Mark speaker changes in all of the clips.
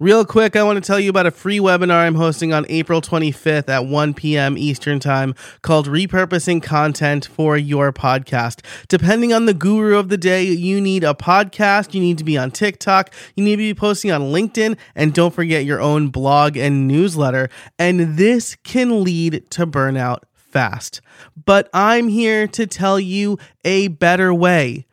Speaker 1: Real quick, I want to tell you about a free webinar I'm hosting on April 25th at 1 p.m. Eastern Time called Repurposing Content for Your Podcast. Depending on the guru of the day, you need a podcast, you need to be on TikTok, you need to be posting on LinkedIn, and don't forget your own blog and newsletter. And this can lead to burnout fast. But I'm here to tell you a better way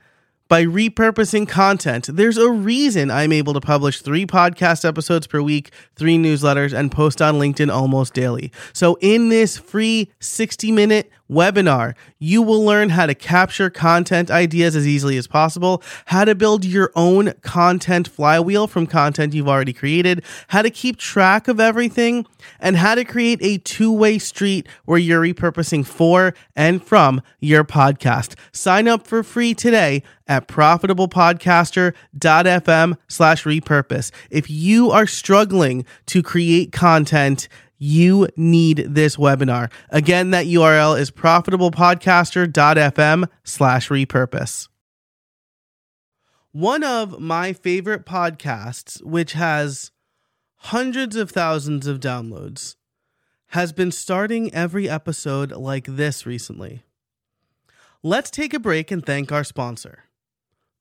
Speaker 1: by repurposing content. There's a reason I'm able to publish three podcast episodes per week, three newsletters, and post on LinkedIn almost daily. So, in this free 60 minute webinar, you will learn how to capture content ideas as easily as possible, how to build your own content flywheel from content you've already created, how to keep track of everything, and how to create a two way street where you're repurposing for and from your podcast. Sign up for free today at profitablepodcaster.fm slash repurpose. If you are struggling to create content, you need this webinar. Again, that URL is profitablepodcaster.fm slash repurpose. One of my favorite podcasts, which has hundreds of thousands of downloads, has been starting every episode like this recently. Let's take a break and thank our sponsor.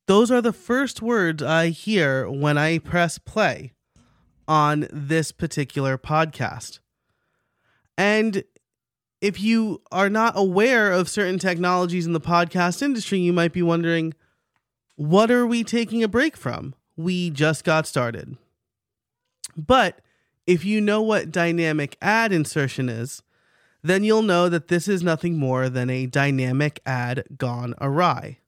Speaker 1: Those are the first words I hear when I press play on this particular podcast. And if you are not aware of certain technologies in the podcast industry, you might be wondering, what are we taking a break from? We just got started. But if you know what dynamic ad insertion is, then you'll know that this is nothing more than a dynamic ad gone awry.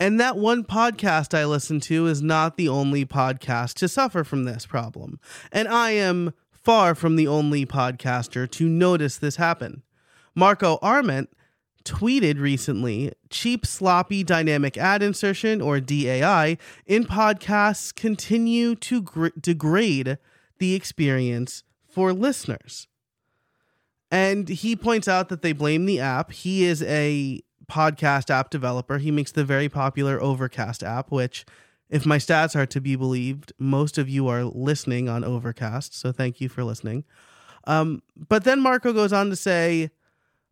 Speaker 1: And that one podcast I listen to is not the only podcast to suffer from this problem. And I am far from the only podcaster to notice this happen. Marco Arment tweeted recently cheap, sloppy dynamic ad insertion, or DAI, in podcasts continue to gr- degrade the experience for listeners. And he points out that they blame the app. He is a podcast app developer. He makes the very popular Overcast app, which if my stats are to be believed, most of you are listening on Overcast, so thank you for listening. Um, but then Marco goes on to say,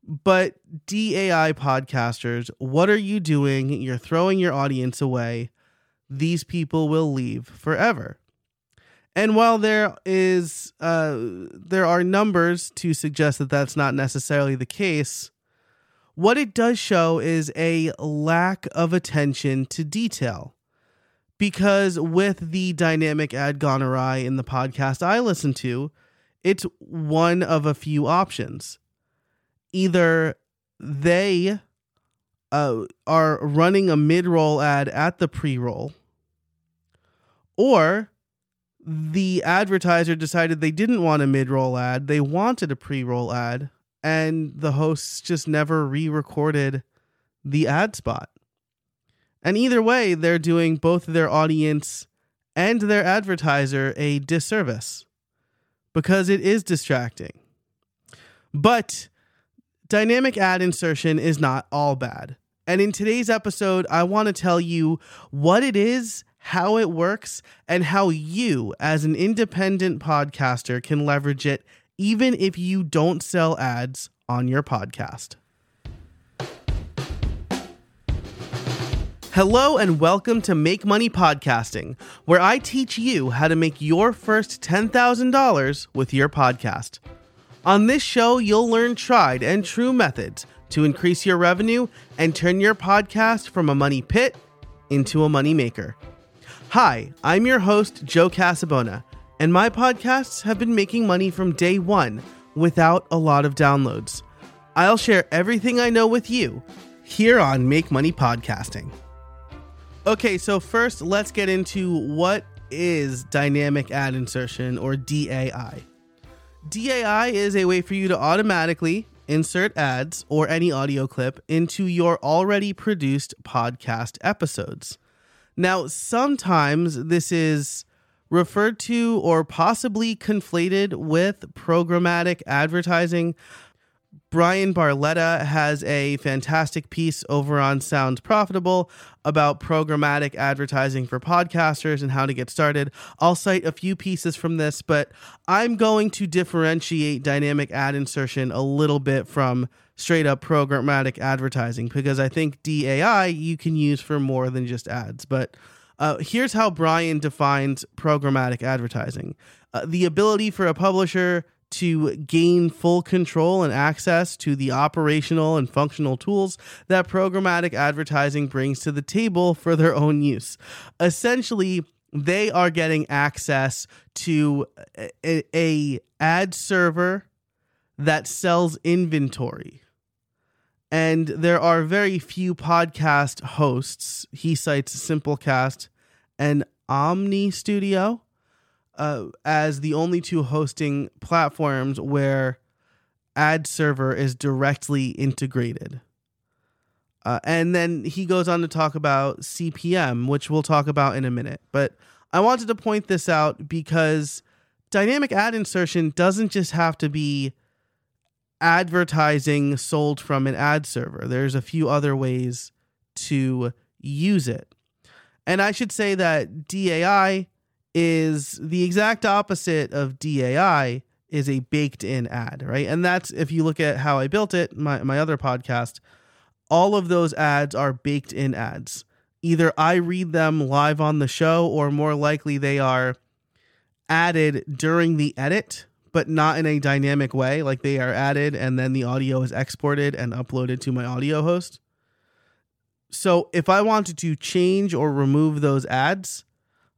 Speaker 1: but DAI podcasters, what are you doing? You're throwing your audience away. These people will leave forever. And while there is uh, there are numbers to suggest that that's not necessarily the case, what it does show is a lack of attention to detail because with the dynamic ad awry in the podcast I listen to, it's one of a few options. Either they uh, are running a mid roll ad at the pre roll, or the advertiser decided they didn't want a mid roll ad, they wanted a pre roll ad, and the hosts just never re recorded the ad spot. And either way, they're doing both their audience and their advertiser a disservice because it is distracting. But dynamic ad insertion is not all bad. And in today's episode, I want to tell you what it is, how it works, and how you, as an independent podcaster, can leverage it even if you don't sell ads on your podcast. Hello and welcome to Make Money Podcasting, where I teach you how to make your first $10,000 with your podcast. On this show, you'll learn tried and true methods to increase your revenue and turn your podcast from a money pit into a money maker. Hi, I'm your host, Joe Casabona, and my podcasts have been making money from day one without a lot of downloads. I'll share everything I know with you here on Make Money Podcasting. Okay, so first let's get into what is dynamic ad insertion or DAI. DAI is a way for you to automatically insert ads or any audio clip into your already produced podcast episodes. Now, sometimes this is referred to or possibly conflated with programmatic advertising, Bryan Barletta has a fantastic piece over on Sounds Profitable about programmatic advertising for podcasters and how to get started. I'll cite a few pieces from this, but I'm going to differentiate dynamic ad insertion a little bit from straight up programmatic advertising because I think DAI you can use for more than just ads. But uh, here's how Bryan defines programmatic advertising uh, the ability for a publisher to gain full control and access to the operational and functional tools that programmatic advertising brings to the table for their own use. Essentially, they are getting access to a, a ad server that sells inventory. And there are very few podcast hosts. He cites Simplecast and Omny Studio uh, as the only two hosting platforms where ad server is directly integrated. Uh, and then he goes on to talk about CPM, which we'll talk about in a minute. But I wanted to point this out because dynamic ad insertion doesn't just have to be advertising sold from an ad server, there's a few other ways to use it. And I should say that DAI is the exact opposite of DAI is a baked in ad, right? And that's if you look at how I built it, my, my other podcast, all of those ads are baked in ads. Either I read them live on the show, or more likely they are added during the edit, but not in a dynamic way. Like they are added and then the audio is exported and uploaded to my audio host. So if I wanted to change or remove those ads,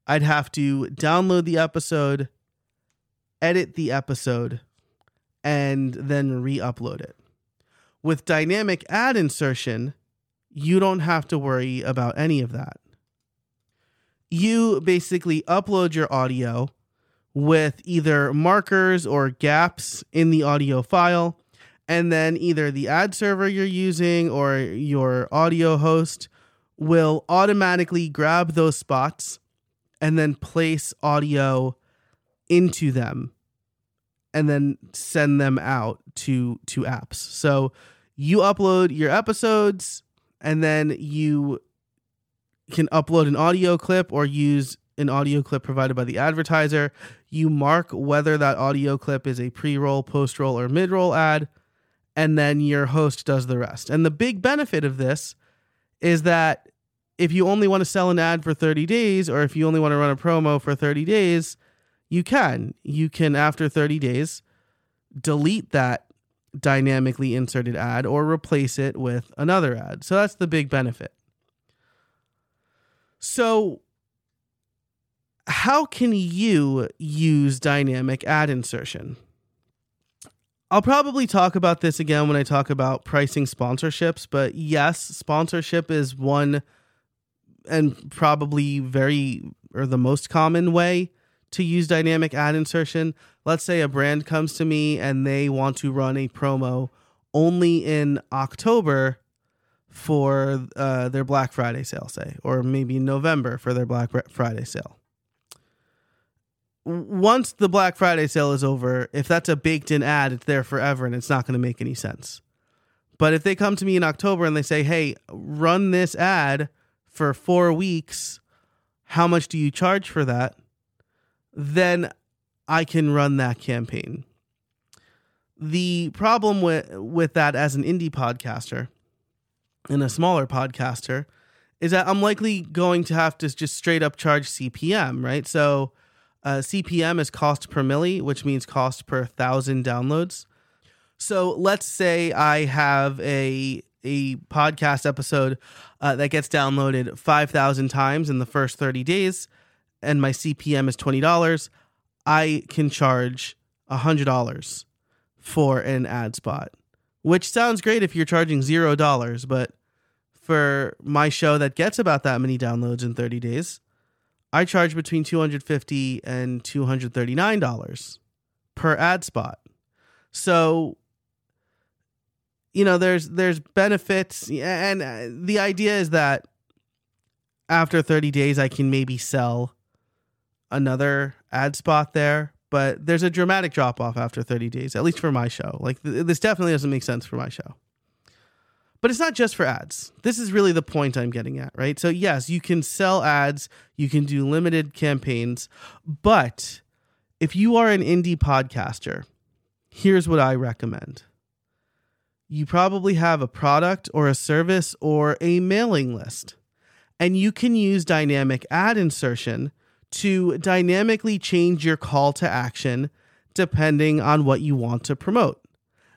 Speaker 1: I'd have to download the episode, edit the episode, and then re upload it. With dynamic ad insertion, you don't have to worry about any of that. You basically upload your audio with either markers or gaps in the audio file, and then either the ad server you're using or your audio host will automatically grab those spots and then place audio into them and then send them out to to apps. So you upload your episodes and then you can upload an audio clip or use an audio clip provided by the advertiser. You mark whether that audio clip is a pre-roll, post-roll or mid-roll ad and then your host does the rest. And the big benefit of this is that if you only want to sell an ad for 30 days or if you only want to run a promo for 30 days, you can. You can, after 30 days, delete that dynamically inserted ad or replace it with another ad. So that's the big benefit. So, how can you use dynamic ad insertion? I'll probably talk about this again when I talk about pricing sponsorships, but yes, sponsorship is one and probably very or the most common way to use dynamic ad insertion. Let's say a brand comes to me and they want to run a promo only in October for uh, their Black Friday sale, say, or maybe November for their Black Friday sale. Once the Black Friday sale is over, if that's a baked in ad, it's there forever and it's not going to make any sense. But if they come to me in October and they say, hey, run this ad for four weeks, how much do you charge for that? Then I can run that campaign. The problem with with that as an indie podcaster and a smaller podcaster is that I'm likely going to have to just straight up charge CPM, right? So uh, CPM is cost per milli, which means cost per thousand downloads. So let's say I have a a podcast episode uh, that gets downloaded 5,000 times in the first 30 days and my CPM is $20, I can charge $100 for an ad spot, which sounds great if you're charging $0, but for my show that gets about that many downloads in 30 days, I charge between 250 and $239 per ad spot. So you know there's there's benefits and uh, the idea is that after 30 days I can maybe sell another ad spot there but there's a dramatic drop off after 30 days, at least for my show. Like, th- this definitely doesn't make sense for my show. But it's not just for ads. This is really the point I'm getting at, right? So, yes, you can sell ads, you can do limited campaigns, but if you are an indie podcaster, here's what I recommend. You probably have a product or a service or a mailing list, and you can use dynamic ad insertion to dynamically change your call to action depending on what you want to promote.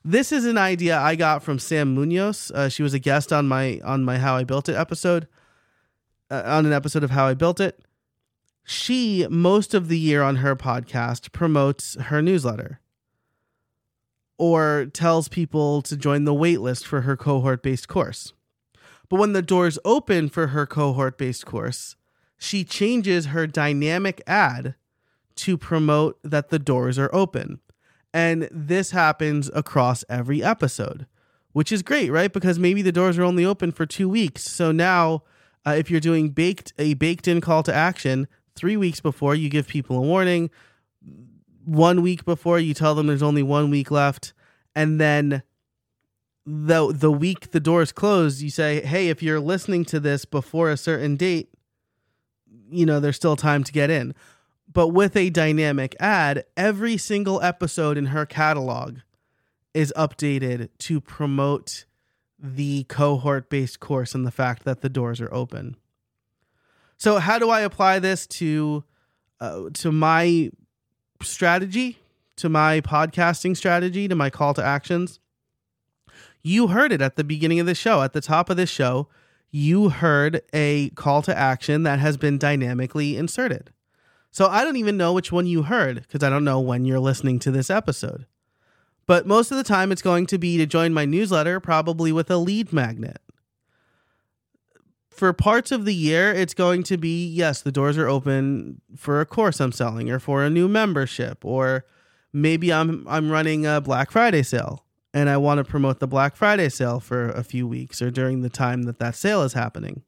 Speaker 1: This is an idea I got from Sam Munoz. Uh, she was a guest on my on my How I Built It episode, uh, on an episode of How I Built It. She most of the year on her podcast promotes her newsletter or tells people to join the waitlist for her cohort based course. But when the doors open for her cohort based course, she changes her dynamic ad to promote that the doors are open. And this happens across every episode, which is great, right? Because maybe the doors are only open for two weeks. So now, uh, if you're doing baked a baked in call to action, three weeks before you give people a warning, one week before you tell them there's only one week left, and then the the week the doors close, you say, "Hey, if you're listening to this before a certain date, you know there's still time to get in." but with a dynamic ad, every single episode in her catalog is updated to promote the cohort based course and the fact that the doors are open. So how do I apply this to uh, to my strategy, to my podcasting strategy, to my call to actions? You heard it at the beginning of the show, at the top of this show, you heard a call to action that has been dynamically inserted. So I don't even know which one you heard because I don't know when you're listening to this episode. But most of the time, it's going to be to join my newsletter, probably with a lead magnet. For parts of the year, it's going to be yes, the doors are open for a course I'm selling or for a new membership, or maybe I'm I'm running a Black Friday sale and I want to promote the Black Friday sale for a few weeks or during the time that that sale is happening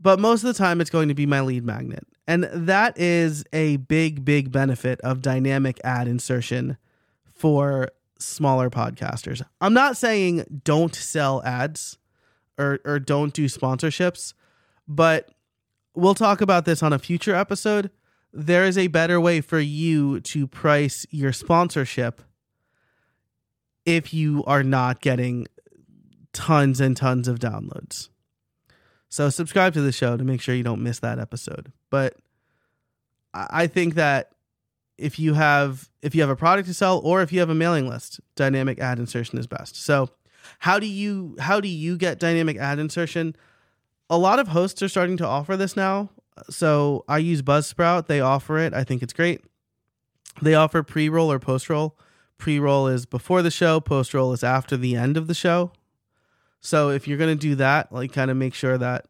Speaker 1: but most of the time it's going to be my lead magnet. And that is a big, big benefit of dynamic ad insertion for smaller podcasters. I'm not saying don't sell ads or, or don't do sponsorships, but we'll talk about this on a future episode. There is a better way for you to price your sponsorship if you are not getting tons and tons of downloads. So subscribe to the show to make sure you don't miss that episode. But I think that if you have if you have a product to sell or if you have a mailing list, dynamic ad insertion is best. So how do you how do you get dynamic ad insertion? A lot of hosts are starting to offer this now. So I use Buzzsprout. They offer it. I think it's great. They offer pre-roll or post-roll. Pre-roll is before the show, post-roll is after the end of the show. So if you're gonna do that, like kind of make sure that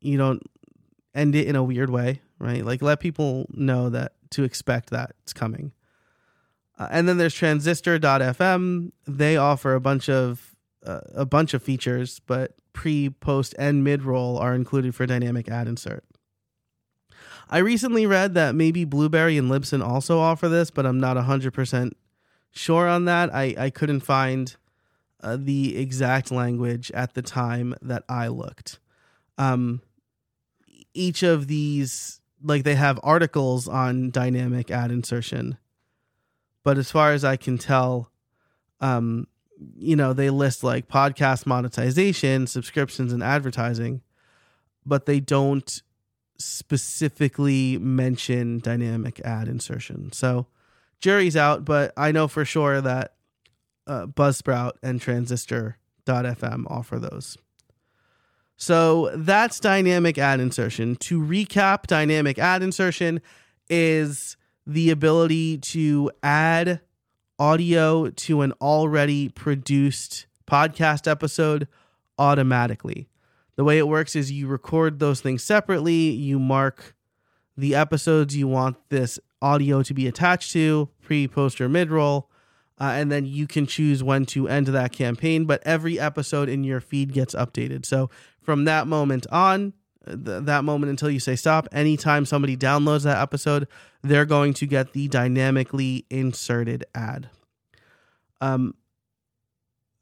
Speaker 1: you don't end it in a weird way, right? Like let people know that to expect that it's coming. Uh, and then there's transistor.fm. They offer a bunch of uh, a bunch of features, but pre, post, and mid roll are included for dynamic ad insert. I recently read that maybe Blubrry and Libsyn also offer this, but I'm not 100% sure on that. I, I couldn't find uh, the exact language at the time that I looked. Um, each of these, like they have articles on dynamic ad insertion, but as far as I can tell, um, you know, they list like podcast monetization, subscriptions, and advertising, but they don't specifically mention dynamic ad insertion. So, jury's out, but I know for sure that uh, Buzzsprout and Transistor.fm offer those. So that's dynamic ad insertion. To recap, dynamic ad insertion is the ability to add audio to an already produced podcast episode automatically. The way it works is you record those things separately, you mark the episodes you want this audio to be attached to, pre, post, or mid roll, uh, and then you can choose when to end that campaign. But every episode in your feed gets updated. So from that moment on, th- that moment until you say stop. Anytime somebody downloads that episode, they're going to get the dynamically inserted ad. Um,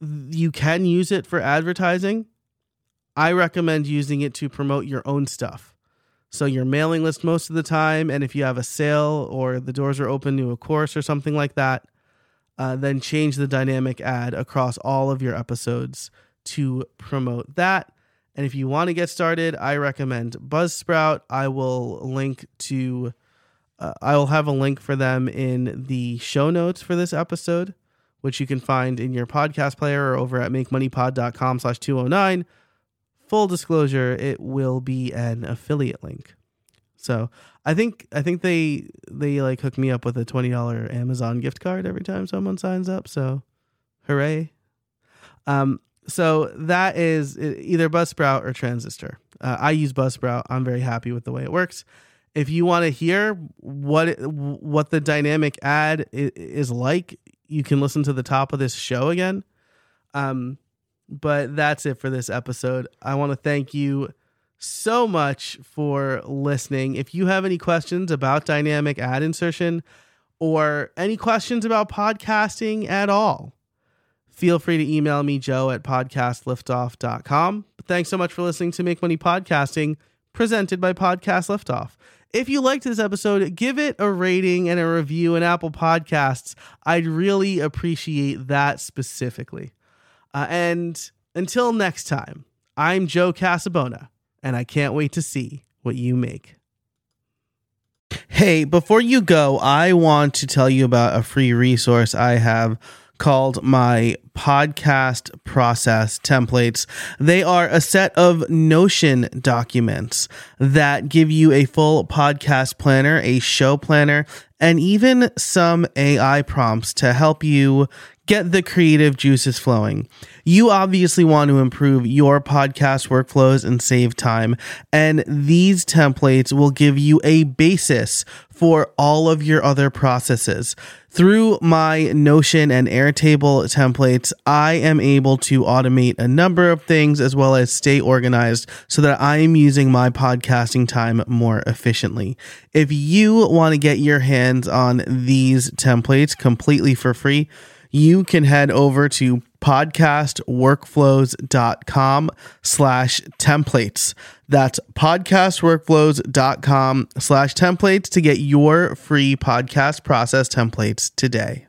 Speaker 1: you can use it for advertising. I recommend using it to promote your own stuff. So your mailing list most of the time, and if you have a sale or the doors are open to a course or something like that, uh, then change the dynamic ad across all of your episodes to promote that. And if you want to get started, I recommend Buzzsprout. I will link to, uh, I will have a link for them in the show notes for this episode, which you can find in your podcast player or over at makemoneypod.com slash 209. Full disclosure, it will be an affiliate link. So I think I think they they like hook me up with a twenty dollar Amazon gift card every time someone signs up. So hooray! Um, so that is either Buzzsprout or Transistor. Uh, I use Buzzsprout. I'm very happy with the way it works. If you want to hear what what the dynamic ad is like, you can listen to the top of this show again. Um, but that's it for this episode. I want to thank you so much for listening. If you have any questions about dynamic ad insertion or any questions about podcasting at all, feel free to email me, joe at podcastliftoff.com. But thanks so much for listening to Make Money Podcasting, presented by Podcast Liftoff. If you liked this episode, give it a rating and a review in Apple Podcasts. I'd really appreciate that specifically. Uh, and until next time, I'm Joe Casabona and I can't wait to see what you make. Hey, before you go, I want to tell you about a free resource I have called my podcast process templates. They are a set of Notion documents that give you a full podcast planner, a show planner, and even some AI prompts to help you get the creative juices flowing. You obviously want to improve your podcast workflows and save time, and these templates will give you a basis for all of your other processes. Through my Notion and Airtable templates, I am able to automate a number of things as well as stay organized so that I am using my podcasting time more efficiently. If you want to get your hands on these templates completely for free, you can head over to podcastworkflows.com slash templates. That's podcastworkflows.com slash templates to get your free podcast process templates today.